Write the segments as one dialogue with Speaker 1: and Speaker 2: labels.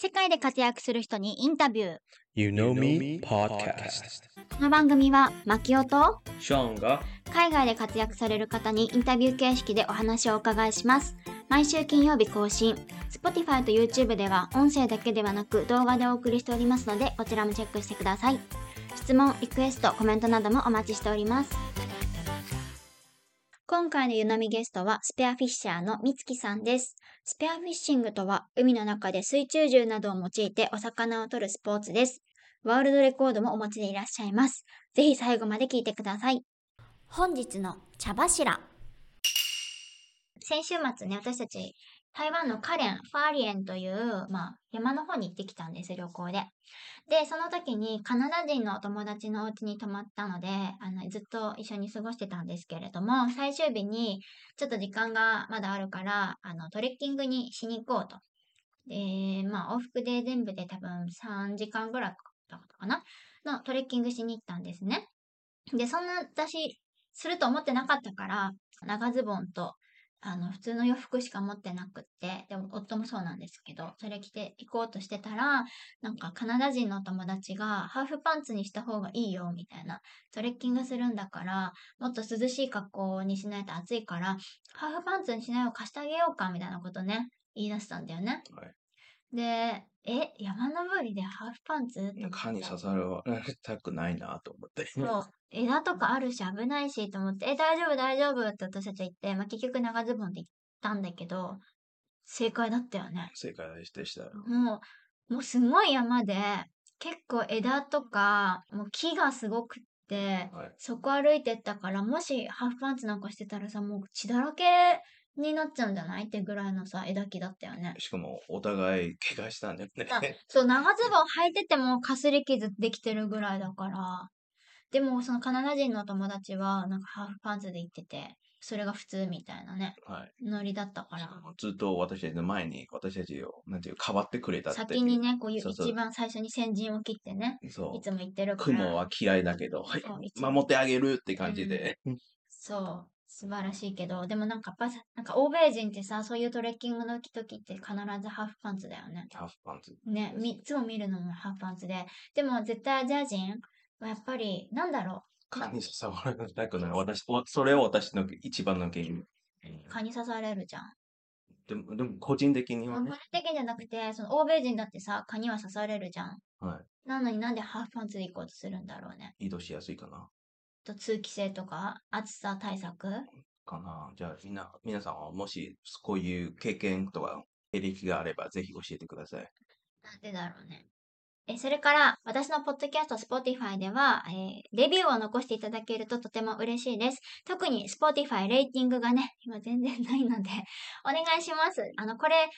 Speaker 1: 世界で活躍する人にインタビュー。
Speaker 2: You Know Me Podcast.
Speaker 1: この番組は、マキオと
Speaker 2: ショーンが
Speaker 1: 海外で活躍される方にインタビュー形式でお話をお伺いします。毎週金曜日更新。Spotify と YouTube では音声だけではなく動画でお送りしておりますので、こちらもチェックしてください。質問、リクエスト、コメントなどもお待ちしております。今回の湯飲みゲストはスペアフィッシャーのみつきさんです。スペアフィッシングとは海の中で水中銃などを用いてお魚を取るスポーツです。ワールドレコードもお持ちでいらっしゃいます。ぜひ最後まで聞いてください。本日の茶柱。先週末ね、私たち台湾のカレン、ファーリエンという、まあ、山の方に行ってきたんです、旅行で。で、その時にカナダ人のお友達のお家に泊まったので、あの、ずっと一緒に過ごしてたんですけれども、最終日にちょっと時間がまだあるから、あの、トレッキングにしに行こうと。で、まあ、往復で全部で多分3時間ぐらいだったかな？のトレッキングしに行ったんですね。で、そんな私、すると思ってなかったから、長ズボンと、あの、普通の洋服しか持ってなくって、でも夫もそうなんですけど、それ着て行こうとしてたら、なんかカナダ人の友達が、ハーフパンツにした方がいいよ、みたいな。トレッキングするんだから、もっと涼しい格好にしないと暑いから、ハーフパンツにしないを貸してあげようか、みたいなことね、言い出したんだよね。
Speaker 2: はい
Speaker 1: で、え、山登りでハーフパンツ？って思って
Speaker 2: 蚊に刺された くないなと思って。
Speaker 1: そう。枝とかあるし危ないしと思って、え、大丈夫？大丈夫？って私たちは言って、まあ、結局長ズボンで行ったんだけど、正解だったよね。
Speaker 2: 正解でした。
Speaker 1: もう、もうすごい山で、結構枝とか、もう木がすごくって、
Speaker 2: はい。
Speaker 1: そこ歩いてったから、もしハーフパンツなんかしてたらさ、もう血だらけになっちゃうんじゃない？ってぐらいのさ、枝木だったよね。
Speaker 2: しかも、お互い怪我したんだよね。
Speaker 1: あそう、長ズボン履いててもかすり傷できてるぐらいだから。でも、そのカナダ人の友達は、なんかハーフパンツで行ってて、それが普通みたいなね、
Speaker 2: はい。
Speaker 1: ノリだったから。
Speaker 2: ずっと私たちの前に、私たちを、なんていう、かばってくれたって。
Speaker 1: 先にね、こういう一番最初に先陣を切ってね、
Speaker 2: そ
Speaker 1: いつも言ってる
Speaker 2: う。
Speaker 1: から。
Speaker 2: 雲は嫌いだけど、守ってあげるって感じで。
Speaker 1: そう。素晴らしいけど、でもなんかやっぱさ、なんか欧米人ってさ、そういうトレッキングの時って必ずハーフパンツだよね。
Speaker 2: ハーフパンツ。
Speaker 1: ね、みいつも見るのもハーフパンツで。でも絶対アジア人はやっぱり、なんだろ
Speaker 2: 蚊に刺されたくない。私、おそれを私の一番の原因。
Speaker 1: う、蚊に刺されるじゃん。
Speaker 2: でも、でも個人的には
Speaker 1: 本
Speaker 2: ね。
Speaker 1: 的じゃなくて、その欧米人だってさ、蚊には刺されるじゃん。
Speaker 2: は
Speaker 1: なのになんでハーフパンツで行こうとするんだろうね。
Speaker 2: い。移動しやすいかな。
Speaker 1: と通気性とか暑さ対策？
Speaker 2: かな。じゃあ、みんな、皆さんはもし、こういう経験とか、経歴があれば、ぜひ教えてください。
Speaker 1: なんでだろうね。え、それから、私のポッドキャスト Spotify では、えーレビューを残していただけるととても嬉しいです。特に Spotify レーティングがね、今全然ないので、お願いします。あの、これ、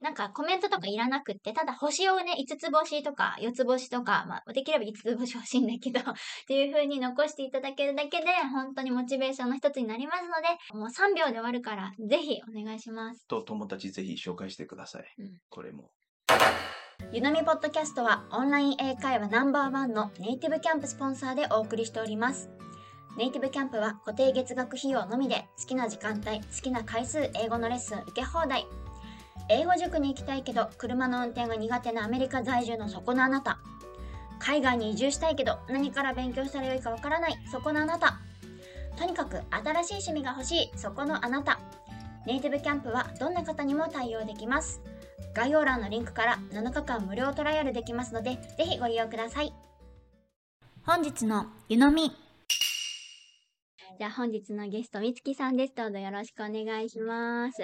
Speaker 1: なんかコメントとかいらなくって、ただ星をね、5つ星とか4つ星とか、まあ、できれば5つ星欲しいんだけど、っていう風に残していただけるだけで、本当にモチベーションの一つになりますので、もう3秒で終わるから、ぜひお願いします。
Speaker 2: と、友達ぜひ紹介してください。
Speaker 1: うん
Speaker 2: これも。
Speaker 1: ゆのみポッドキャストはオンライン英会話ナンバーワンのネイティブキャンプスポンサーでお送りしております。ネイティブキャンプは固定月額費用のみで好きな時間帯、好きな回数英語のレッスン受け放題。英語塾に行きたいけど車の運転が苦手なアメリカ在住のそこのあなた。海外に移住したいけど何から勉強したらよいかわからないそこのあなた。とにかく新しい趣味が欲しいそこのあなた。ネイティブキャンプはどんな方にも対応できます。概要欄のリンクから7日間無料トライアルできますので、ぜひご利用ください。本日の湯飲み。じゃあ本日のゲスト、みつきさんです。どうぞよろしくお願いします。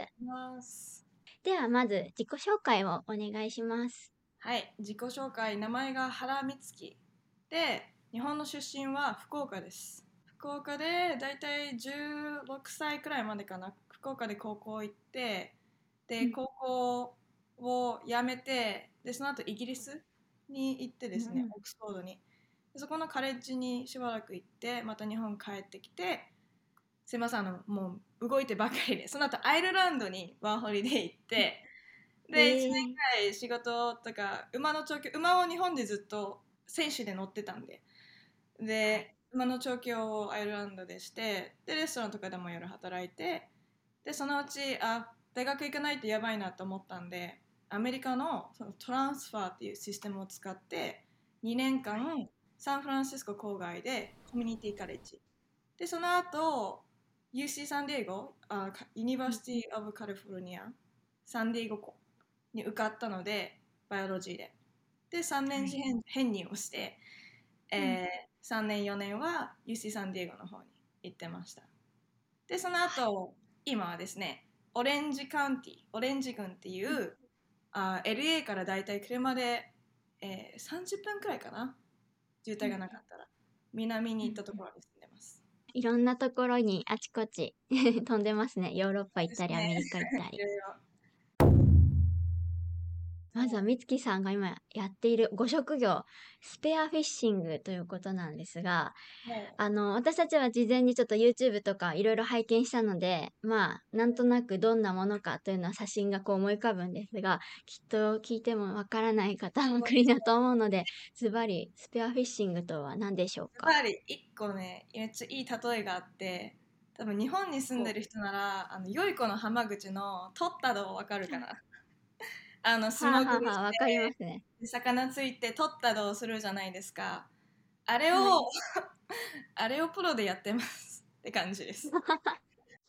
Speaker 1: ではまず自己紹介をお願いします。
Speaker 3: はい、自己紹介、名前が原美月で、日本の出身は福岡です。福岡でだいたい16歳くらいまでかな、福岡で高校行って、で、
Speaker 1: うん
Speaker 3: 高校を辞めて、で、その後イギリスに行ってですね、
Speaker 1: うん
Speaker 3: オックスフォードに。でそこのカレッジにしばらく行って、また日本帰ってきて、すいません、あの、もう動いてばかりで、その後アイルランドにワーホリで行って、で、
Speaker 1: えー。
Speaker 3: 1年くらい仕事とか、馬の調教、馬を日本でずっと選手で乗ってたんで、で、馬の調教をアイルランドでして、で、レストランとかでも夜働いて、で、そのうち、あ、大学行かないとやばいなと思ったんで、アメリカのそのトランスファーっていうシステムを使って2年間サンフランシスコ郊外でコミュニティカレッジ。でその後 UC サンディエゴあ University of California サンディエゴ校に受かったのでバイオロジーでで3年次編編入をして、えー3年4年は UC サンディエゴの方に行ってましたでその後、今はですねオレンジカウンティオレンジ郡っていう、あ LA からだいたい車で、えー30分くらいかな渋滞がなかったら、南に行ったところでます
Speaker 1: いろんなところにあちこち 飛んでますね。ヨーロッパ行ったり、アメリカ行ったり。まずは美月さんが今やっているご職業、スペアフィッシングということなんですが、
Speaker 3: はい。
Speaker 1: あの、私たちは事前にちょっと YouTube とかいろいろ拝見したので、まあ、なんとなくどんなものかというのは写真がこう思い浮かぶんですが、きっと聞いてもわからない方ばかりだと思うので、ズバリ、スペアフィッシングとは何でしょうか？
Speaker 3: やっぱり一個ねめっちゃいい例えがあって多分日本に住んでる人ならあの良い子の浜口の「取ったど」わかるかな？あの素
Speaker 1: かりま
Speaker 3: して
Speaker 1: すね。
Speaker 3: で魚ついて取ったどをするじゃないですか。あれを、あれをプロでやってますって感じです。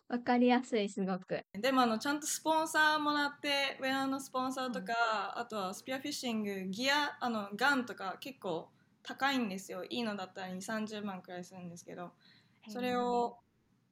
Speaker 1: わかりやすい、すごく。
Speaker 3: でもあのちゃんとスポンサーもらってウェアのスポンサーとか、あとはスピアフィッシングギアあのガンとか結構高いんですよ。いいのだったら2 3 0万くらいするんですけどそれを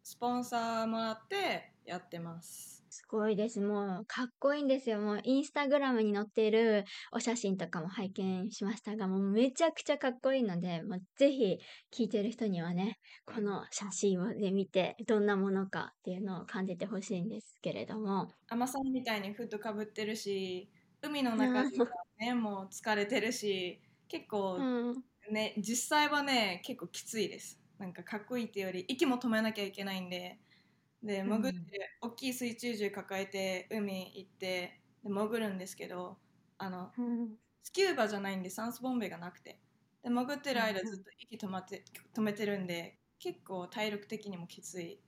Speaker 3: スポンサーもらってやってます
Speaker 1: すごいです。もう、かっこいいんですよ。もう、インスタグラムに載っているお写真とかも拝見しましたが、もうめちゃくちゃかっこいいので、もうぜひ聞いてる人にはね、この写真をで見て、どんなものかっていうのを感じてほしいんですけれども。
Speaker 3: アマさんみたいにフットかぶってるし海の中ではねもう疲れてるし結構
Speaker 1: うん。
Speaker 3: ね実際はね結構きついですなんかかっこいいってより息も止めなきゃいけないんでで
Speaker 1: うん
Speaker 3: 潜って大きい水中銃抱えて海行ってで潜るんですけどあの
Speaker 1: うん。
Speaker 3: スキューバじゃないんで酸素ボンベがなくて。で潜ってる間
Speaker 1: うん
Speaker 3: ずっと息止まって止めてるんで結構体力的にもきつい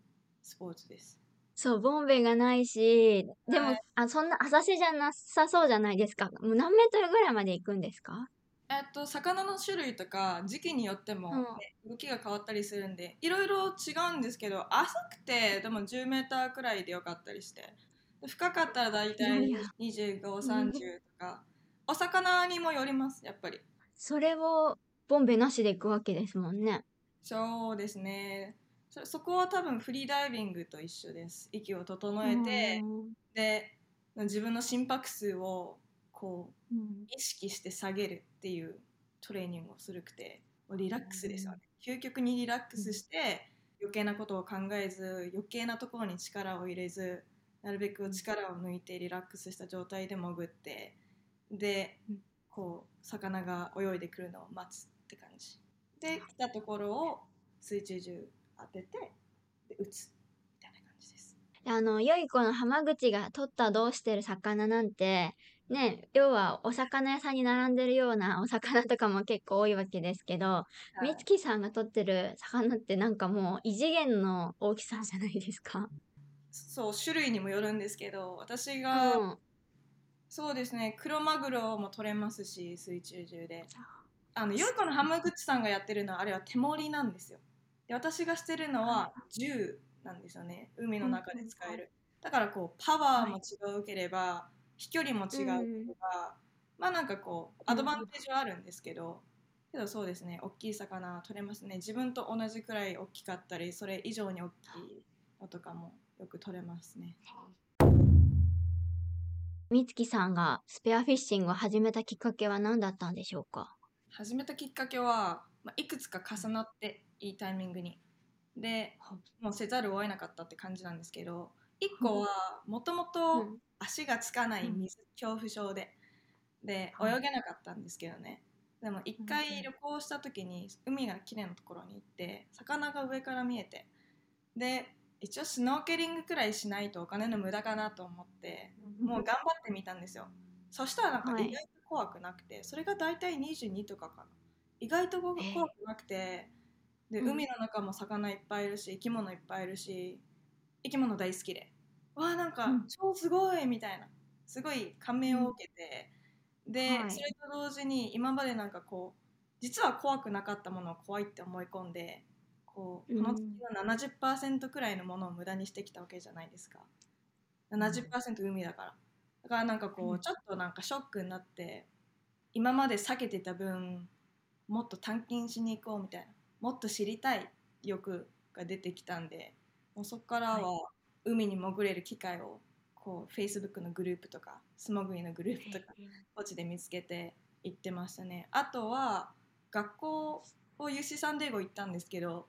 Speaker 3: スポーツです。
Speaker 1: そう、ボンベがないし、でも、
Speaker 3: はい。
Speaker 1: あ、そんな浅瀬じゃなさそうじゃないですか。もう何メートルぐらいまで行くんですか？
Speaker 3: えっと魚の種類とか時期によっても、ね動きが変わったりするんでいろいろ違うんですけど浅くてでも10メーターくらいでよかったりして。で深かったらだいたい
Speaker 1: いや
Speaker 3: 2530とか。お魚にもよりますやっぱり。
Speaker 1: それを、ボンベなしで行くわけですもんね。
Speaker 3: そうですね。そそこは多分フリーダイビングと一緒です。息を整えて
Speaker 1: うん。
Speaker 3: で自分の心拍数をこう
Speaker 1: うん。
Speaker 3: 意識して下げるっていうトレーニングをするくてリラックスですよね。究極にリラックスして余計なことを考えず余計なところに力を入れずなるべく力を抜いてリラックスした状態で潜ってで
Speaker 1: うん。
Speaker 3: こう魚が泳いでくるのを待つって感じ。で来たところを水中銃当ててで撃つみたいな感じです。
Speaker 1: あの、良い子の浜口が取ったどうしてる魚なんて、ね、要はお魚屋さんに並んでるようなお魚とかも結構多いわけですけど、美月さんが取ってる魚ってなんかもう異次元の大きさじゃないですか？
Speaker 3: そう種類にもよるんですけど私
Speaker 1: う
Speaker 3: が、
Speaker 1: ん。
Speaker 3: そうですね黒マグロも取れますし水中中で。あのよい子の浜口さんがやってるのはあれは手盛りなんですよ。で私がしてるのは銃なんですよね。海の中で使える。だからこうパワーも違うければ飛距離も違うければまあなんかこうアドバンテージはあるんですけどけどそうですね大きい魚取れますね。自分と同じくらい大きかったりそれ以上に大きいのとかもよく取れますね。
Speaker 1: 美月さんがスペアフィッシングを始めたきっかけは何だったんでしょうか？
Speaker 3: 始めたきっかけは、まあ、いくつか重なっていいタイミングに。でもうせざるを得なかったって感じなんですけど1個はもともと足がつかない水恐怖症でで
Speaker 1: はい。
Speaker 3: 泳げなかったんですけどね。でも一回旅行した時に海が綺麗なところに行って魚が上から見えてで一応スノーケリングくらいしないとお金の無駄かなと思ってもう頑張ってみたんですよ。そしたらなんか
Speaker 1: はい。
Speaker 3: 意外と怖くなくて、それが大体22とかかな。意外と怖く
Speaker 1: え
Speaker 3: なくてで
Speaker 1: うん。
Speaker 3: 海の中も魚いっぱいいるし生き物いっぱいいるし生き物大好きでわあなんか
Speaker 1: うん。
Speaker 3: 超すごいみたいな。すごい感銘を受けて、で、
Speaker 1: はい。
Speaker 3: それと同時に今までなんかこう実は怖くなかったものを怖いって思い込んでこうこの月の70%くらいのものを無駄にしてきたわけじゃないですか。70%海だから。だからなんかこ
Speaker 1: う
Speaker 3: うん。ちょっとなんかショックになって今まで避けてた分もっと探検しに行こうみたいな。もっと知りたい欲が出てきたんでもうそこからは海に潜れる機会をこう Facebook のグループとか素潜りのグループとかこっちで見つけて行ってましたね。あとは学校を UC サンデーゴ行ったんですけど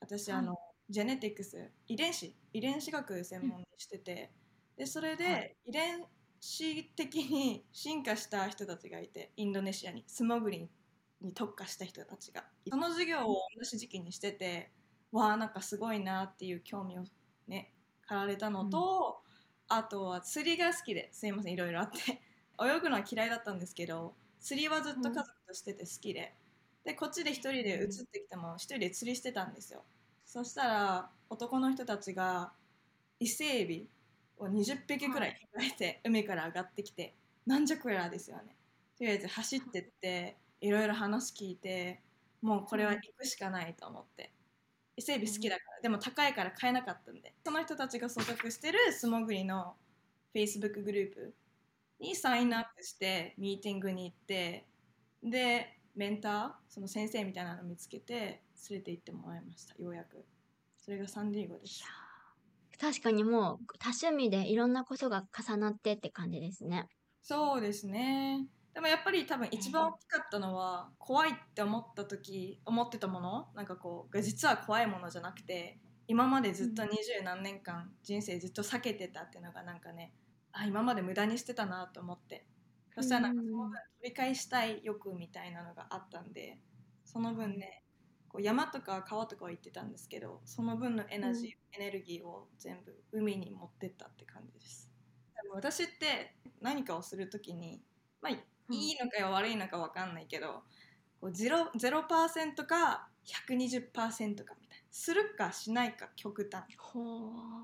Speaker 3: 私
Speaker 1: はい。
Speaker 3: あの、ジェネティクス遺伝子遺伝子学専門にしてて、でそれ
Speaker 1: は
Speaker 3: で遺伝子的に 進化した人たちがいてインドネシアに素潜りに特化した人たちが。その授業を同じ時期にしててわあなんかすごいなっていう興味をね駆られたのと、あとは釣りが好きですいませんいろいろあって。泳ぐのは嫌いだったんですけど釣りはずっと家族としてて好きで、でこっちで一人で移ってきても一人で釣りしてたんですよ。そしたら男の人たちが伊勢エビを20匹くらい捕らえて海から上がってきてなんじゃこりゃですよね。とりあえず走ってっていろいろ話聞いてもうこれは行くしかないと思って伊勢エビ好きだから、でも高いから買えなかったんで。その人たちが所属してる素潜りの Facebook グループにサインアップしてミーティングに行ってでメンターその先生みたいなの見つけて連れて行ってもらいました。ようやく。それがサンディエゴです。
Speaker 1: 確かにもう多趣味でいろんなことが重なってって感じですね。
Speaker 3: そうですねでもやっぱり多分一番大きかったのは怖いって思った時思ってたものなんかこうが実は怖いものじゃなくて今までずっと
Speaker 1: うん。
Speaker 3: 二十何年間人生ずっと避けてたっていうのがなんかねあ今まで無駄にしてたなと思って。そしたらなんかその分取り返したい欲みたいなのがあったんでその分ねこう山とか川とかは行ってたんですけどその分のエナジー、エネルギーを全部海に持ってったって感じです。でも私って何かをするときにまあい
Speaker 1: うん
Speaker 3: いのか悪いのか分かんないけどこう 0%, 0か120%かみたいなするかしないか極端。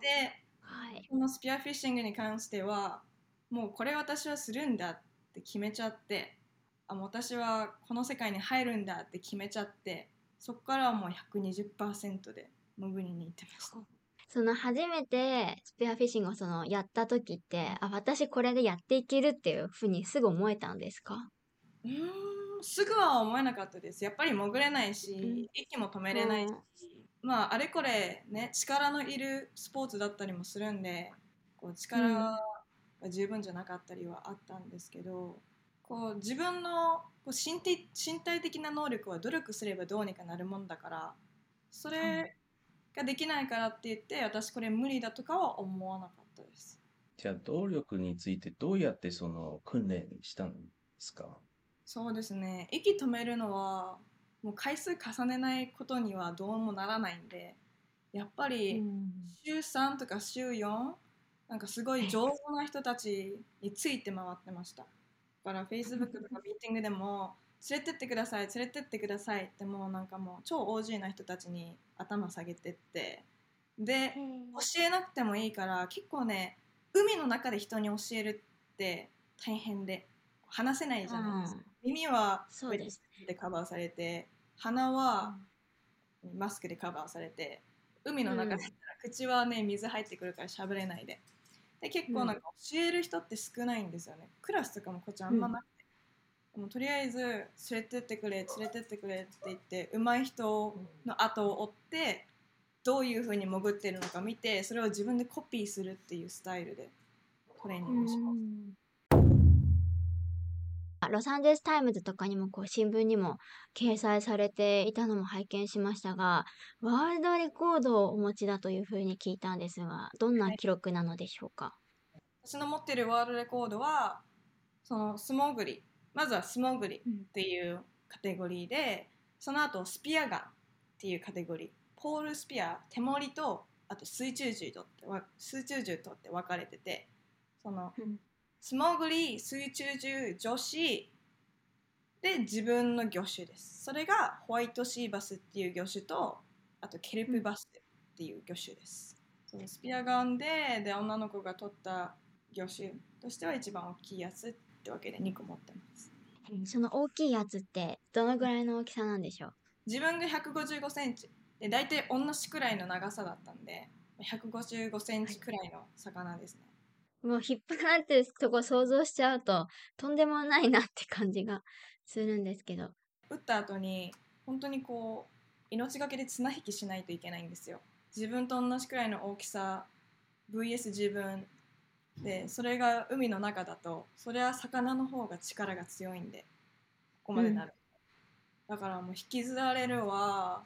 Speaker 3: で
Speaker 1: はい。
Speaker 3: このスピアフィッシングに関してはもうこれ私はするんだって決めちゃってあもう私はこの世界に入るんだって決めちゃってそこからはもう120%で潜りに行ってました
Speaker 1: その初めてスペアフィッシングをそのやった時って、あ、私これでやっていけるっていうふうにすぐ思えたんですか？
Speaker 3: うーんすぐは思えなかったです。やっぱり潜れないし、
Speaker 1: うん。
Speaker 3: 息も止めれないし、まああれこれね力のいるスポーツだったりもするんでこう力が十分じゃなかったりはあったんですけど、こう自分のこう身体身体的な能力は努力すればどうにかなるもんだからそ
Speaker 1: は
Speaker 3: れができないからって言って私これ無理だとかは思わなかったです。
Speaker 2: じゃあ、動力についてどうやってその訓練したんですか？
Speaker 3: そうですね。息止めるのはもう回数重ねないことにはどうもならないんでやっぱり週3とか週4なんかすごい上手な人たちについて回ってました。だから Facebook とかミーティングでも連れてってください連れてってくださいってもうなんかもう超 OG な人たちに頭下げてってで教えなくてもいいから結構ね海の中で人に教えるって大変で話せないじゃないですか、耳は
Speaker 1: そうです。
Speaker 3: でカバーされて鼻はマスクでカバーされて海の中だったら口はね水入ってくるから喋れないで。で結構なんか教える人って少ないんですよね。クラスとかもこっちあんまなくもとりあえず連れてってくれ連れてってくれって言って上手い人の後を追ってどういう風に潜ってるのか見てそれを自分でコピーするっていうスタイルでトレーニングします、
Speaker 1: ロサンゼルスタイムズとかにもこう新聞にも掲載されていたのも拝見しましたが、ワールドレコードをお持ちだというふうに聞いたんですが、どんな記録なのでしょうか？
Speaker 3: 私の持ってるワールドレコードはその素潜りまずは素潜りっていうカテゴリーでその後スピアガンっていうカテゴリーポールスピア手銛とあと水中銃とってわ水中銃とって分かれててその素潜り水中銃女子で自分の魚種です。それがホワイトシーバスっていう魚種とあとケルプバスっていう魚種です。そのスピアガンでで女の子が取った魚種としては一番大きいやつってわけで2個持ってます。
Speaker 1: その大きいやつってどのぐらいの大きさなんでしょう？
Speaker 3: 自分が155センチ。で大体同じくらいの長さだったんで155センチくらいの魚ですね、
Speaker 1: もう引っ張られてるとこ想像しちゃうととんでもないなって感じがするんですけど。
Speaker 3: 打った後に本当にこう命がけで綱引きしないといけないんですよ。自分と同じくらいの大きさ VS 自分でそれが海の中だとそれは魚の方が力が強いんでここまでなる、だからもう引きずられるわ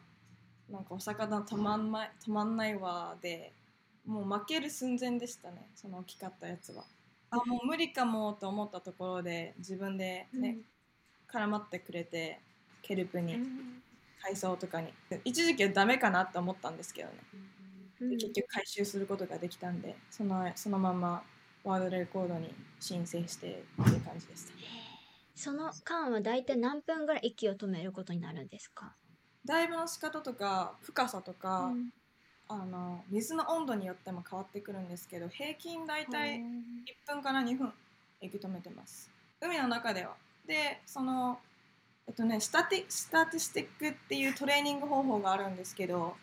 Speaker 3: なんかお魚止まんない止まんないわでもう負ける寸前でしたねその大きかったやつは。あ。もう無理かもと思ったところで自分でね、絡まってくれてケルプに海藻とかに。一時期はダメかなって思ったんですけどね。で結局回収することができたんでそのそのままワールドレコードに申請してっていう感じでした。
Speaker 1: その間は大体何分ぐらい息を止めることになるんですか？
Speaker 3: ダイブの仕方とか深さとか、あの水の温度によっても変わってくるんですけど平均大体1分から2分息止めてます。海の中では。でそのえっとねスタティスタティスティックっていうトレーニング方法があるんですけど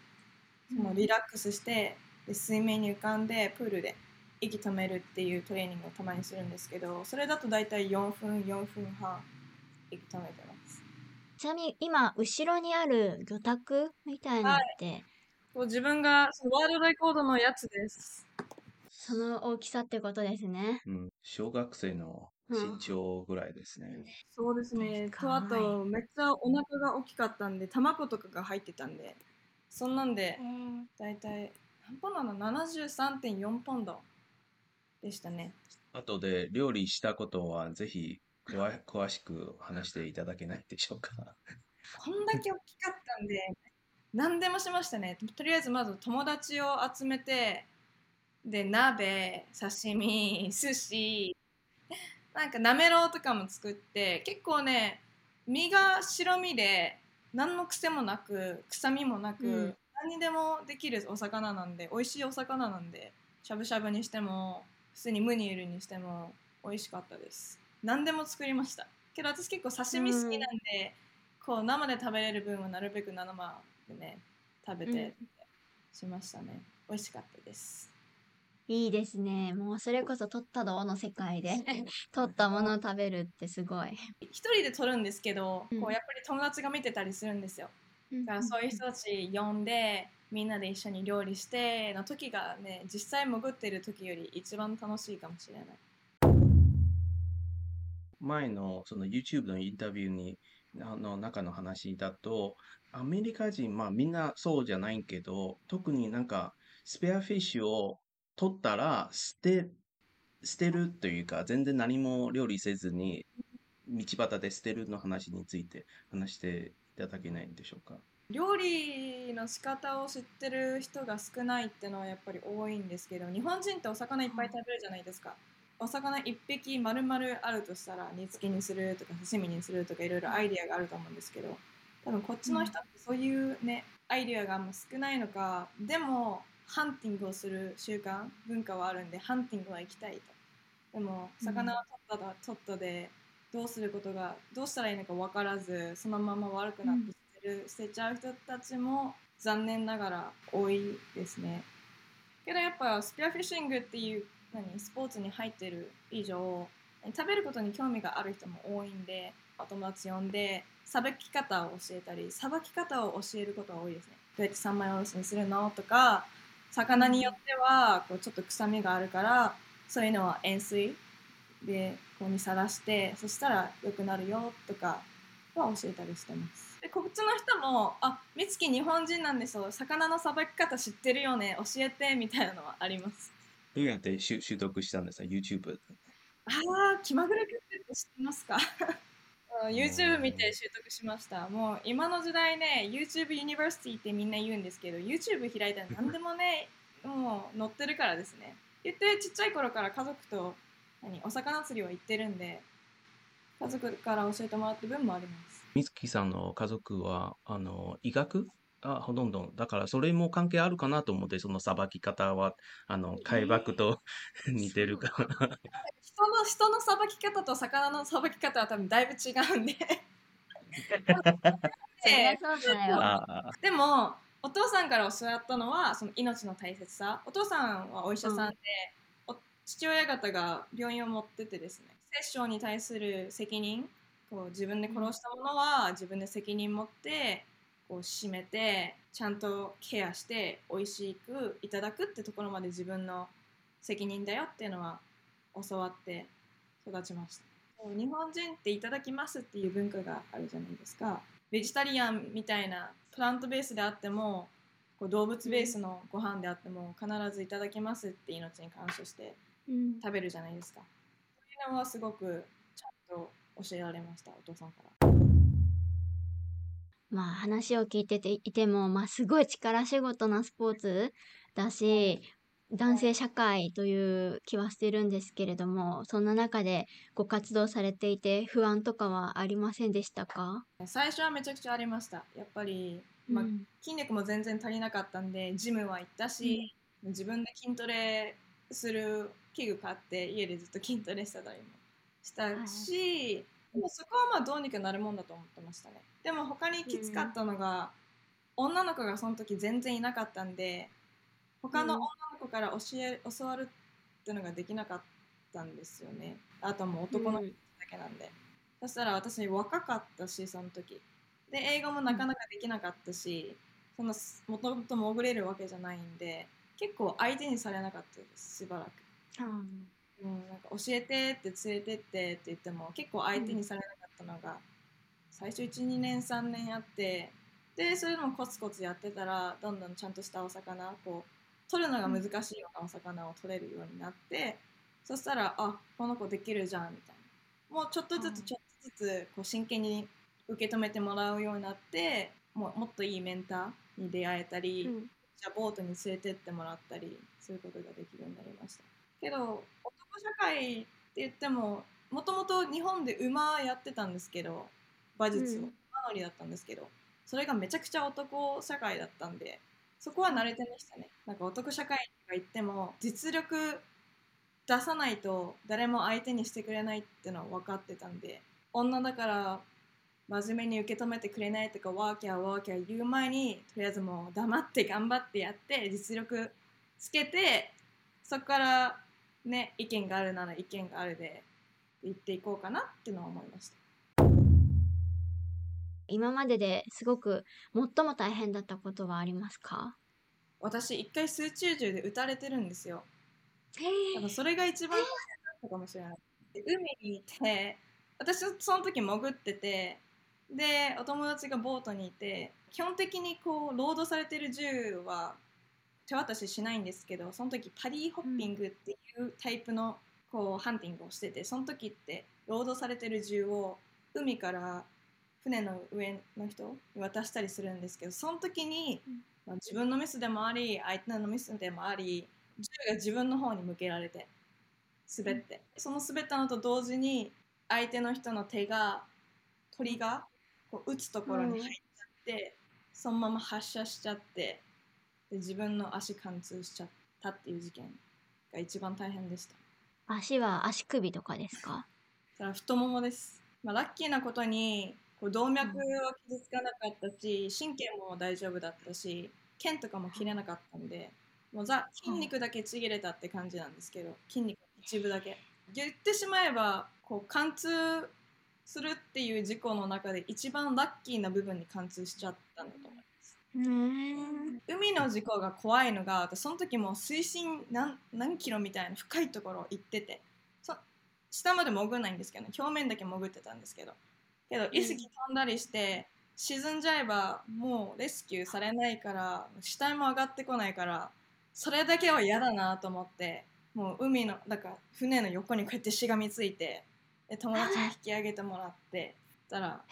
Speaker 3: そのリラックスしてで水面に浮かんでプールで息止めるっていうトレーニングをたまにするんですけどそれだと大体4分4分半息止めてます。
Speaker 1: ちなみに今後ろにある魚拓みたいなのって、
Speaker 3: そう自分がそのワールドレコードのやつです。
Speaker 1: その大きさってことですね。
Speaker 2: うん、小学生の身長ぐらいですね。
Speaker 3: そうですね。とあとめっちゃお腹が大きかったんで卵とかが入ってたんで。そんなんで大体何ポンドなの73.4ポンドでしたね。
Speaker 2: 後で料理したことはぜひ詳 詳しく話していただけないでしょうか。
Speaker 3: こんだけ大きかったんで何でもしましたね。とりあえずまず友達を集めてで鍋刺身寿司なんかなめろうとかも作って結構ね身が白身で何の癖もなく臭みもなく、
Speaker 1: うん。
Speaker 3: 何にでもできるお魚なんで美味しいお魚なんでしゃぶしゃぶにしても普通にムニエルにしても美味しかったです。何でも作りました。けど私結構刺身好きなんで、こう生で食べれる分はなるべく生でね食べてしましたね、美味しかったです。
Speaker 1: いいですね。もうそれこそ取ったどの世界で。取ったものを食べるってすごい。
Speaker 3: 一人で撮るんですけど、
Speaker 1: うん。
Speaker 3: こうやっぱり友達が見てたりするんですよ。だからそういう人たち呼んでみんなで一緒に料理しての時がね実際潜ってる時より一番楽しいかもしれない
Speaker 2: 前のその YouTube のインタビューにあの中の話だとアメリカ人まあみんなそうじゃないけど特になんかスペアフィッシュを取ったら捨て捨てるというか全然何も料理せずに道端で捨てるの話について話していただけないんでしょうか？
Speaker 3: 料理の仕方を知ってる人が少ないってのはやっぱり多いんですけど日本人ってお魚いっぱい食べるじゃないですか。お魚一匹丸々あるとしたら煮付けにするとか刺身にするとかいろいろアイディアがあると思うんですけど多分こっちの人ってそういうねアイディアがあんま少ないのかでもハンティングをする習慣文化はあるんでハンティングは行きたいと。でも魚を取ったら取ったでどうすることがどうしたらいいのか分からずそのまま悪くなって捨てる、捨てちゃう人たちも残念ながら多いですね。けどやっぱスペアフィッシングっていう何スポーツに入ってる以上食べることに興味がある人も多いんでお友達呼んでさばき方を教えたりさばき方を教えることが多いですね。どうやって三枚おろしにするのとか魚によってはこうちょっと臭みがあるからそういうのは塩水でこうにさらしてそしたら良くなるよとかは教えたりしてます。でこっちの人も「あ美月日本人なんですよ魚のさばき方知ってるよね教えて」みたいなのはあります。
Speaker 2: どうやって習習得したんですか ?YouTube。
Speaker 3: ああ気まぐれクックって知ってますか？あ YouTube 見て習得しました。もう今の時代ね YouTube ユニバーシティってみんな言うんですけど YouTube 開いたら何でもね もう載ってるからですね。言ってちっちゃい頃から家族と何お魚釣りは行ってるんで家族から教えてもらった分もあります。
Speaker 2: 美月さんの家族はあの医学？あ、ほとんど。だからそれも関係あるかなと思って、そのさばき方は、あの、海瀑と似てるから。
Speaker 3: 人の人のさばき方と魚のさばき方は多分だいぶ違うんで。でもお父さんから教わったのはその命の大切さ。お父さんはお医者さんで、お父親方が病院を持っててですね殺生に対する責任こう自分で殺したものは自分で責任持ってこう締めてちゃんとケアして美味しくいただくってところまで自分の責任だよっていうのは教わって育ちました。日本人っていただきますっていう文化があるじゃないですか。ベジタリアンみたいなプラントベースであってもこう動物ベースのご飯であっても必ずいただきますって命に感謝して
Speaker 1: うん。
Speaker 3: 食べるじゃないですか。そういうのはすごくちゃんと教えられましたお父さんから。
Speaker 1: まあ話を聞いてていても、まあすごい力仕事なスポーツだし、男性社会という気はしてるんですけれども、そんな中でご活動されていて不安とかはありませんでしたか？
Speaker 3: 最初はめちゃくちゃありました。やっぱり、まあ
Speaker 1: うん。
Speaker 3: 筋肉も全然足りなかったんでジムは行ったし、自分で筋トレする器具買って家でずっと筋トレしたりもしたし、でもそこはまあどうにかなるもんだと思ってましたね。でも他にきつかったのが、女の子がその時全然いなかったんで他の女の子から教え教わるってのができなかったんですよね。あともう男の子だけなんで、そしたら私若かったしその時。で英語もなかなかできなかったし、そのもともと潜れるわけじゃないんで結構相手にされなかったですしばらく、うん、なんか教えてって連れてってって言っても結構相手にされなかったのが、最初12年3年やってでそれでもコツコツやってたらどんどんちゃんとしたお魚こう取るのが難しいようなお魚を取れるようになって、そしたらあこの子できるじゃんみたいな。もうちょっとずつちょっとずつこう真剣に受け止めてもらうようになってもうもっといいメンターに出会えたり、
Speaker 1: うん
Speaker 3: じゃあボートに連れてってもらったりそういうことができるようになりました。けど男社会って言ってももともと日本で馬やってたんですけど馬術を、
Speaker 1: うん。
Speaker 3: 馬乗りだったんですけどそれがめちゃくちゃ男社会だったんでそこは慣れてましたね。なんか男社会とか言っても実力出さないと誰も相手にしてくれないってのは分かってたんで女だから真面目に受け止めてくれないとかワーキャーワーキャー言う前にとりあえずもう黙って頑張ってやって実力つけてそこからね意見があるなら意見があるで言っていこうかなっていうのは思いました。
Speaker 1: 今までですごく最も大変だったことはありますか？
Speaker 3: 私一回水中銃で撃たれてるんですよ。
Speaker 1: へ
Speaker 3: 多分それが一番大変だったかもしれない。で海にいて私その時潜っててでお友達がボートにいて基本的にこうロードされてる銃は手渡ししないんですけどその時パディホッピングっていうタイプのこうハンティングをしててその時ってロードされてる銃を海から船の上の人に渡したりするんですけどその時に、
Speaker 1: うん。
Speaker 3: まあ、自分のミスでもあり相手のミスでもあり銃が自分の方に向けられて滑って、その滑ったのと同時に相手の人の手が鳥がこう撃つところに入っちゃって、そのまま発射しちゃってで自分の足貫通しちゃったっていう事件が一番大変でした。
Speaker 1: 足は足首とかですか？
Speaker 3: それは太ももです、まあ、ラッキーなことにこう動脈は傷つかなかったし神経も大丈夫だったし腱とかも切れなかったんでもうザ筋肉だけちぎれたって感じなんですけど筋肉一部だけ。言ってしまえばこう貫通するっていう事故の中で一番ラッキーな部分に貫通しちゃったんだと思います。
Speaker 1: うん。
Speaker 3: 海の事故が怖いのが私その時もう水深何何キロみたいな深いところ行ってて。そ下まで潜らないんですけど、ね、表面だけ潜ってたんですけど。けど意識飛んだりして沈んじゃえばもうレスキューされないから死体も上がってこないからそれだけは嫌だなと思ってもう海のだから船の横にこうやってしがみついてで友達に引き上げてもらってたら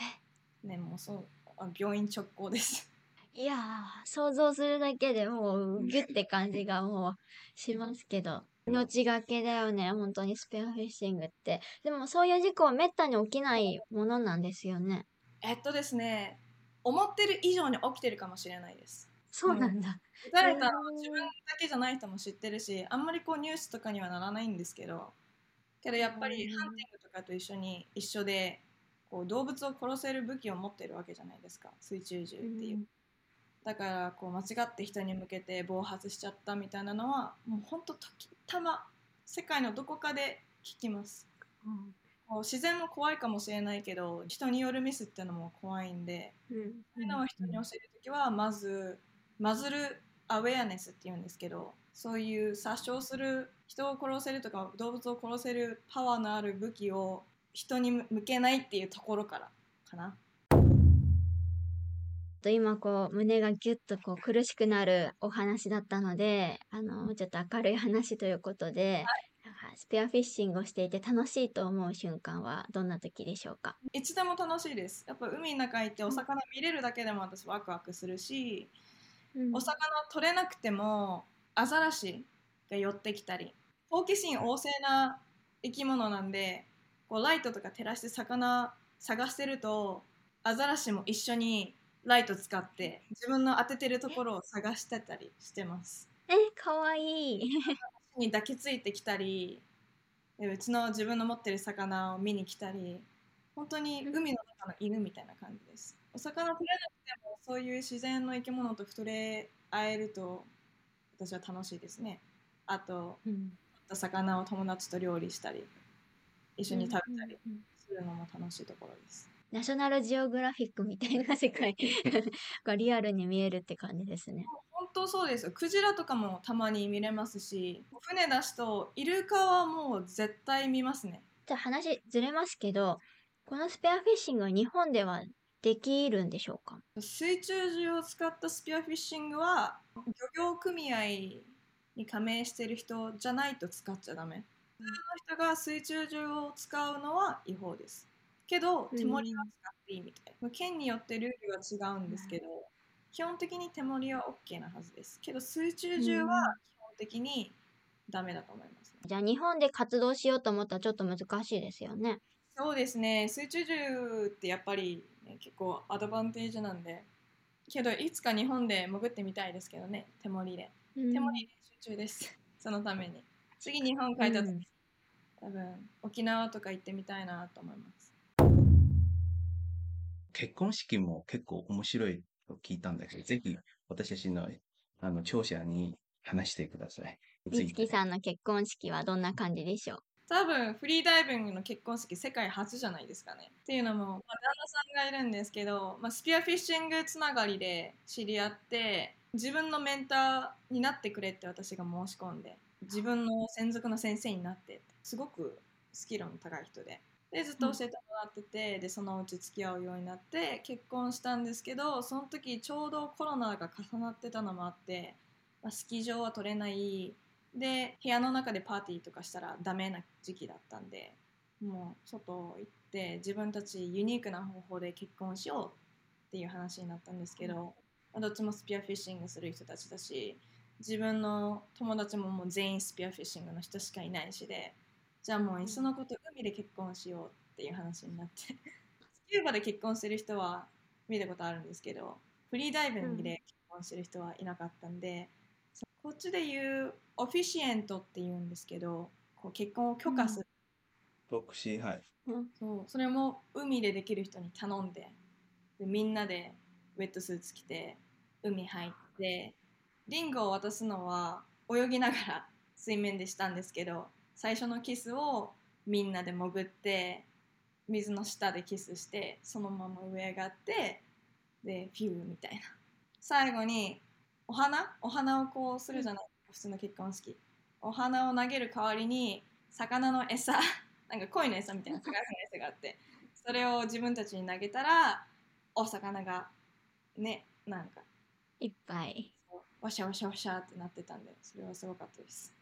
Speaker 3: ねもうそうあ病院直行です。
Speaker 1: いやー想像するだけでもうギュッて感じがもうしますけど。命がけだよね本当にスペアフィッシングって。でもそういう事故はめったに起きないものなんですよね。
Speaker 3: えっとですね思ってる以上に起きてるかもしれないです。
Speaker 1: そうなんだ。
Speaker 3: 撃たれたのは
Speaker 1: へー。
Speaker 3: 自分だけじゃない人も知ってるしあんまりこうニュースとかにはならないんですけどけどやっぱり
Speaker 1: うん。
Speaker 3: ハンティングとかと一緒に一緒でこう動物を殺せる武器を持ってるわけじゃないですか。水中銃っていう、だからこう間違って人に向けて暴発しちゃったみたいなのはもうほんと時たま世界のどこかで聞きます。
Speaker 1: うん。
Speaker 3: こう自然も怖いかもしれないけど人によるミスっていうのも怖いんで
Speaker 1: うん。
Speaker 3: そういうのを人に教えるときはまずマズルアウェアネスっていうんですけどそういう殺傷する人を殺せるとか動物を殺せるパワーのある武器を人に向けないっていうところからかな。
Speaker 1: と今こう胸がギュッとこう苦しくなるお話だったのであのちょっと明るい話ということで、なんかスペアフィッシングをしていて楽しいと思う瞬間はどんな時でしょうか？
Speaker 3: いつでも楽しいです。やっぱ海の中行ってお魚見れるだけでも私ワクワクするし、お魚取れなくてもアザラシが寄ってきたり好奇心旺盛な生き物なんでこうライトとか照らして魚探してるとアザラシも一緒にライト使って自分の当ててるところを探してたりしてます。
Speaker 1: えかわいい。
Speaker 3: に抱きついてきたりでうちの自分の持ってる魚を見に来たり本当に海の中の犬みたいな感じです。お魚取れなくてもそういう自然の生き物と触れ合えると私は楽しいですね。あと
Speaker 1: うん。
Speaker 3: 取った魚を友達と料理したり一緒に食べたりするのも楽しいところです。
Speaker 1: ナショナルジオグラフィックみたいな世界。がリアルに見えるって感じですね。
Speaker 3: 本当そうです。よクジラとかもたまに見れますし船出すとイルカはもう絶対見ますね。
Speaker 1: じゃあ話ずれますけどこのスペアフィッシングは日本ではできるんでしょうか？
Speaker 3: 水中銃を使ったスピアフィッシングは漁業組合に加盟してる人じゃないと使っちゃダメ。普通の人が水中銃を使うのは違法です。けど
Speaker 1: うん。
Speaker 3: 手盛りは使っていいみたい。な県によってルールは違うんですけど基本的に手盛りは OK なはずです。けど水中銃は基本的にダメだと思いますね。
Speaker 1: じゃあ日本で活動しようと思ったらちょっと難しいですよね。
Speaker 3: そうですね。水中銃ってやっぱり、ね、結構アドバンテージなんで。けどいつか日本で潜ってみたいですけどね。手盛りで。
Speaker 1: うん。
Speaker 3: 手盛り練習中です。そのために。次日本帰った時、
Speaker 1: うん。
Speaker 3: 多分沖縄とか行ってみたいなと思います。
Speaker 2: 結婚式も結構面白いと聞いたんだけど、ぜひ私たちのあの聴者に話してください。
Speaker 1: みつきさんの結婚式はどんな感じでしょう？
Speaker 3: 多分フリーダイビングの結婚式世界初じゃないですかね。っていうのも、まあ、旦那さんがいるんですけど、まあ、スピアフィッシングつながりで知り合って自分のメンターになってくれって私が申し込んで自分の専属の先生になってすごくスキルの高い人で。でずっと教えてもらってて、でそのうち付き合うようになって結婚したんですけどその時ちょうどコロナが重なってたのもあって、まあ、スキー場は取れない。で部屋の中でパーティーとかしたらダメな時期だったんでもう外行って自分たちユニークな方法で結婚しようっていう話になったんですけど、まあどっちもスピアフィッシングする人たちだし自分の友達ももう全員スピアフィッシングの人しかいないしでじゃあもういっそのこと海で結婚しようっていう話になって スキューバで結婚してる人は見たことあるんですけどフリーダイビングで結婚してる人はいなかったんで、こっちで言うオフィシエントって言うんですけどこう結婚を許可する、
Speaker 2: 牧師、はい。
Speaker 3: そう。それも海でできる人に頼んででみんなでウェットスーツ着て海入ってリンゴを渡すのは泳ぎながら水面でしたんですけど最初のキスをみんなで潜って水の下でキスしてそのまま上上がってでフィューみたいな。最後にお花？お花をこうするじゃない普通の結婚式。お花を投げる代わりに魚の餌 なんか鯉の餌みたいな魚の餌があってそれを自分たちに投げたらお魚がねなんか。
Speaker 1: いっぱい。
Speaker 3: わしゃわしゃわしゃってなってたんでそれはすごかったです。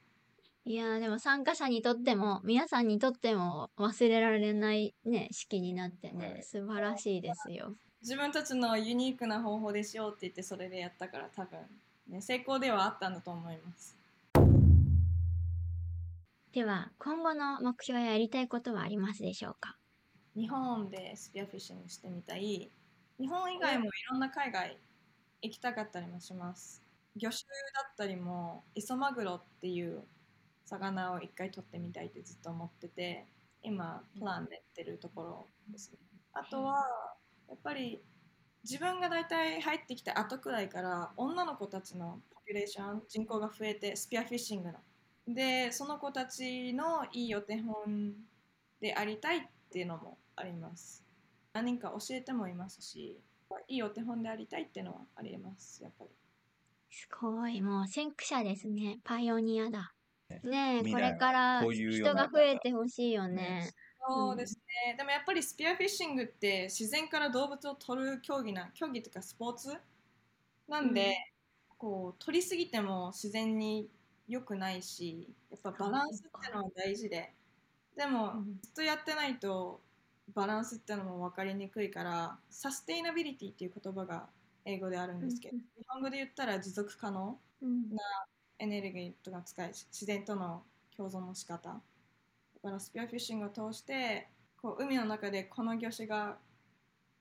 Speaker 1: いやーでも参加者にとっても皆さんにとっても忘れられないね式になってね、
Speaker 2: はい。
Speaker 1: 素晴らしいですよ。
Speaker 3: 自分たちのユニークな方法でしようって言ってそれでやったから多分、ね、成功ではあったんだと思います。
Speaker 1: では今後の目標ややりたいことはありますでしょうか？
Speaker 3: 日本でスピアフィッシングしてみたい日本以外もいろんな海外行きたかったりもします。魚種だったりも磯マグロっていう魚を一回取ってみたいってずっと思ってて今プラン練ってるところですね。あとはやっぱり自分が大体入ってきた後くらいから女の子たちのポピュレーション人口が増えてスピアフィッシングの。でその子たちのいいお手本でありたいっていうのもあります何人か教えてもいますしいいお手本でありたいっていうのはありますやっぱり。
Speaker 1: すごい。もう先駆者ですね。パイオニアだ。ね。え、これから人が増えてほしいよね。
Speaker 3: そうですね、でもやっぱりスピアフィッシングって自然から動物を取る競技な競技というかスポーツなんで、
Speaker 1: うん。
Speaker 3: こう取りすぎても自然に良くないしやっぱバランスってのは大事で。でも、
Speaker 1: うん。
Speaker 3: ずっとやってないとバランスってのも分かりにくいからサステイナビリティっていう言葉が英語であるんですけど、
Speaker 1: うん
Speaker 3: 日本語で言ったら持続可能
Speaker 1: うん。
Speaker 3: エネルギーとか使い自然との共存の仕方。だからスピアフィッシングを通してこう海の中でこの魚種が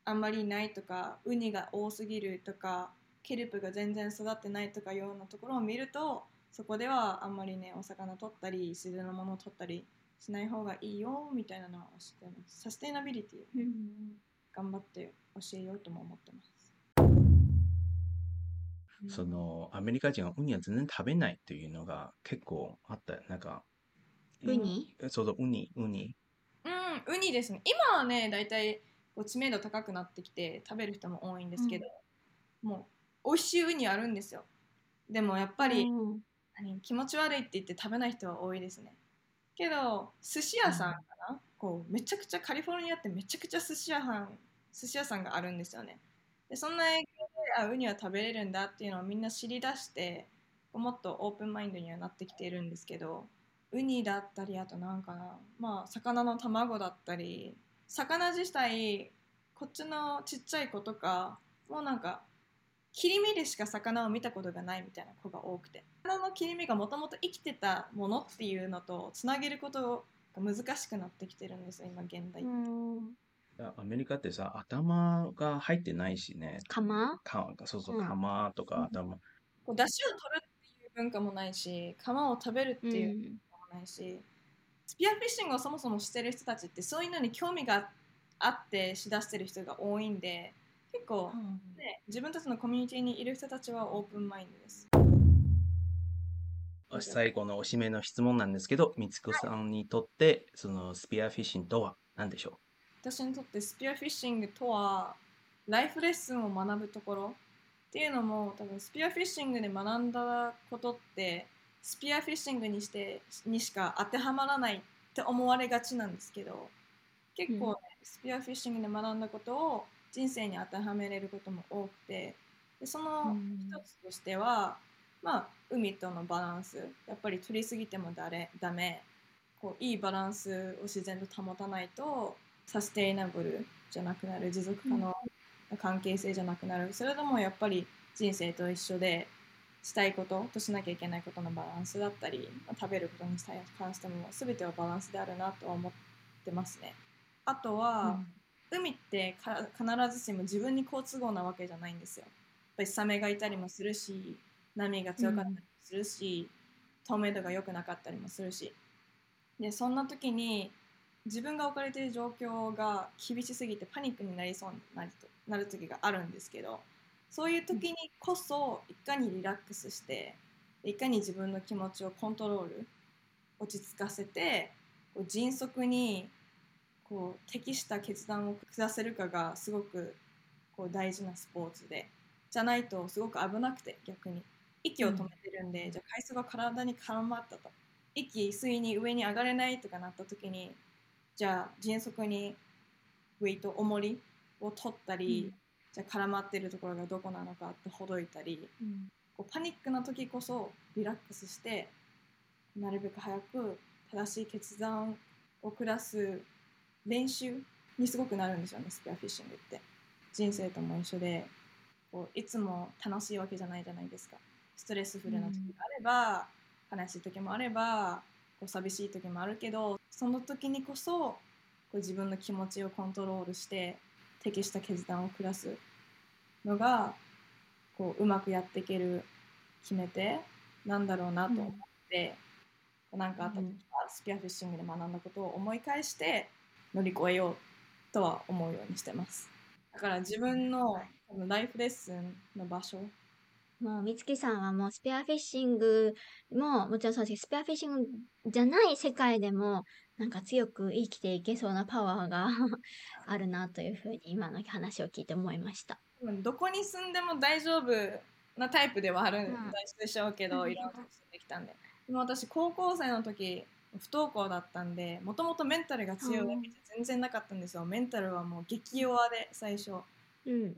Speaker 3: あんまりいないとかウニが多すぎるとかケルプが全然育ってないとかいうようなところを見るとそこではあんまりねお魚取ったり自然のものを取ったりしない方がいいよみたいなのは教えてますサステイナビリティ頑張って教えようとも思ってます
Speaker 2: そのアメリカ人はウニは全然食べないっていうのが結構あった。なんか、
Speaker 1: ウニ？
Speaker 2: そうそう、ウニ、ウニ。
Speaker 3: うん、ウニですね。今はね、だいたいこう知名度高くなってきて食べる人も多いんですけど、もう美味しいウニあるんですよ。でもやっぱり、
Speaker 1: うん
Speaker 3: 何気持ち悪いって言って食べない人は多いですね。けど寿司屋さんかな、こうめちゃくちゃカリフォルニアってめちゃくちゃ寿司屋さん寿司屋さんがあるんですよね。でそんな影響であウニは食べれるんだっていうのをみんな知り出してもっとオープンマインドにはなってきているんですけどウニだったりあとなんかなまあ魚の卵だったり魚自体こっちのちっちゃい子とかもうなんか切り身でしか魚を見たことがないみたいな子が多くて。魚の切り身がもともと生きてたものっていうのとつなげることが難しくなってきてるんですよ今現代、
Speaker 1: うん。
Speaker 2: アメリカってさ、頭が入ってないしね。
Speaker 1: 釜？
Speaker 2: かそうそうう、
Speaker 1: ん。
Speaker 2: 釜とか頭。
Speaker 3: こう出汁を取るっていう文化もないし皮を食べるっていう文化もないし、スピアフィッシングをそもそもしてる人たちってそういうのに興味があってしだしてる人が多いんで結構、ね、自分たちのコミュニティにいる人たちはオープンマインドです。
Speaker 2: 最後のおしめの質問なんですけど、みつこさんにとって、そのスピアフィッシングとは何でしょ
Speaker 3: 私にとってスピアフィッシングとはライフレッスンを学ぶところ。っていうのも多分スピアフィッシングで学んだことってスピアフィッシングにしてにしか当てはまらないって思われがちなんですけど結構、ねスピアフィッシングで学んだことを人生に当てはめれることも多くてでその
Speaker 1: うん。
Speaker 3: 一つとしては、まあ海とのバランス。やっぱり取りすぎてもだれダメ。こういいバランスを自然と保たないとサステイナブルじゃなくなる。持続可能な関係性じゃなくなる、それでもやっぱり人生と一緒でしたいこととしなきゃいけないことのバランスだったり、まあ食べることに関しても全てはバランスであるなとは思ってますね。あとは、海って必ずしも自分に好都合なわけじゃないんですよ。やっぱりサメがいたりもするし波が強かったりもするし、透明度が良くなかったりもするしでそんな時に自分が置かれている状況が厳しすぎてパニックになりそうになるとなる時があるんですけどそういう時にこそいかにリラックスしていかに自分の気持ちをコントロール落ち着かせてこう迅速にこう適した決断を下せるかがすごくこう大事なスポーツでじゃないとすごく危なくて逆に。息を止めてるんで、じゃあ海水が体に絡まったと。息吸いに上に上がれないとかなった時にじゃあ迅速にウェイト重りを取ったり、じゃあ絡まってるところがどこなのかってほどいたり
Speaker 1: うん。
Speaker 3: こうパニックな時こそリラックスしてなるべく早く正しい決断を下す練習にすごくなるんですよねスペアフィッシングって。人生とも一緒でこういつも楽しいわけじゃないじゃないですか。ストレスフルな時があれば、悲しい時もあればこう寂しい時もあるけどその時にこそこう自分の気持ちをコントロールして適した決断を下すのがこううまくやっていける決め手なんだろうなと思って、なんかあった時はスピアフィッシングで学んだことを思い返して乗り越えようとは思うようにしてます。だから自分のライフレッスンの場所。
Speaker 1: もう、みつきさんはもうスペアフィッシングももちろんそうですスペアフィッシングじゃない世界でも、なんか強く生きていけそうなパワーが あるなというふうに今の話を聞いて思いました。
Speaker 3: どこに住んでも大丈夫なタイプではあるん
Speaker 1: うん。
Speaker 3: でしょうけど、
Speaker 1: うん。
Speaker 3: いろんなとこ住んできたんで。でも私高校生の時不登校だったんでもともとメンタルが強いわけじゃ全然なかったんですよ。メンタルはもう激弱で最初。
Speaker 1: うん。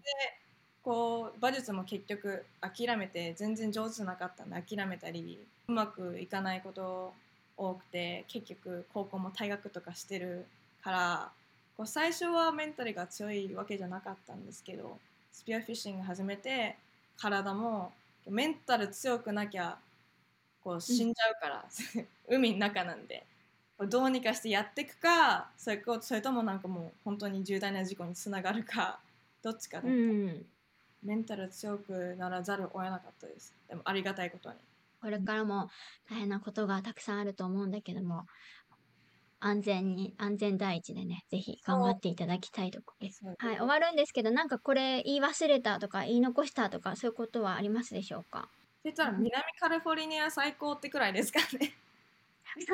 Speaker 3: こう馬術も結局諦めて全然上手じゃなかったんで諦めたりうまくいかないこと多くて結局高校も退学とかしてるからこう最初はメンタルが強いわけじゃなかったんですけどスピアフィッシング始めて体もメンタル強くなきゃこう死んじゃうから、海の中なんで。どうにかしてやっていくかそれこそれともなんかもう本当に重大な事故につながるか どっちかだった、
Speaker 1: うん。
Speaker 3: メンタル強くならざるを得なかったです。でもありがたいことに。
Speaker 1: これからも大変なことがたくさんあると思うんだけども、安全に、安全第一でね、ぜひ頑張っていただきたいところです。はい、終わるんですけど、なんかこれ言い忘れたとか言い残したとか、そういうことはありますでしょうか？
Speaker 3: そしたら南カリフォルニア最高ってくらいですかね。今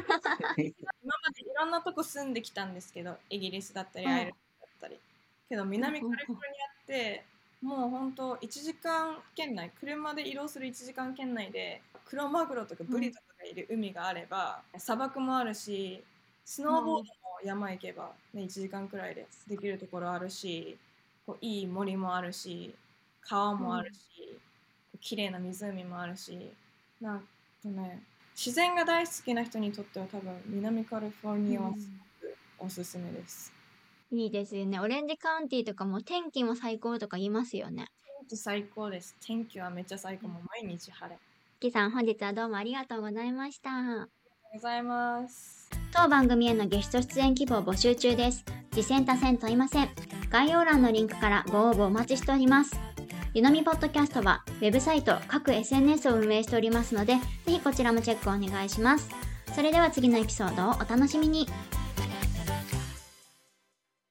Speaker 3: までいろんなとこ住んできたんですけどイギリスだったり
Speaker 1: うん
Speaker 3: アイルランドだったり。けど南カリフォルニアってもう本当1時間圏内車で移動する1時間圏内でクロマグロとかブリとかがいる海があれば、砂漠もあるしスノーボードも山行けば、ね、1時間くらいでできるところあるしこういい森もあるし川もあるし、綺麗な湖もあるしなんとね自然が大好きな人にとっては多分南カリフォルニアはすごくおすすめです。
Speaker 1: いいですよね。オレンジカウンティとかも天気も最高とか言いますよね。
Speaker 3: 天気最高です。天気はめっちゃ最高。もう毎日晴れ。あり
Speaker 1: きさん、本日はどうもありがとうございました。
Speaker 3: がとうございます。
Speaker 1: 当番組へのゲスト出演希望募集中です。次戦多戦問いません。概要欄のリンクからご応募お待ちしております。ゆのみポッドキャストはウェブサイト、各 SNS を運営しておりますので、ぜひこちらもチェックお願いします。それでは次のエピソードをお楽しみに。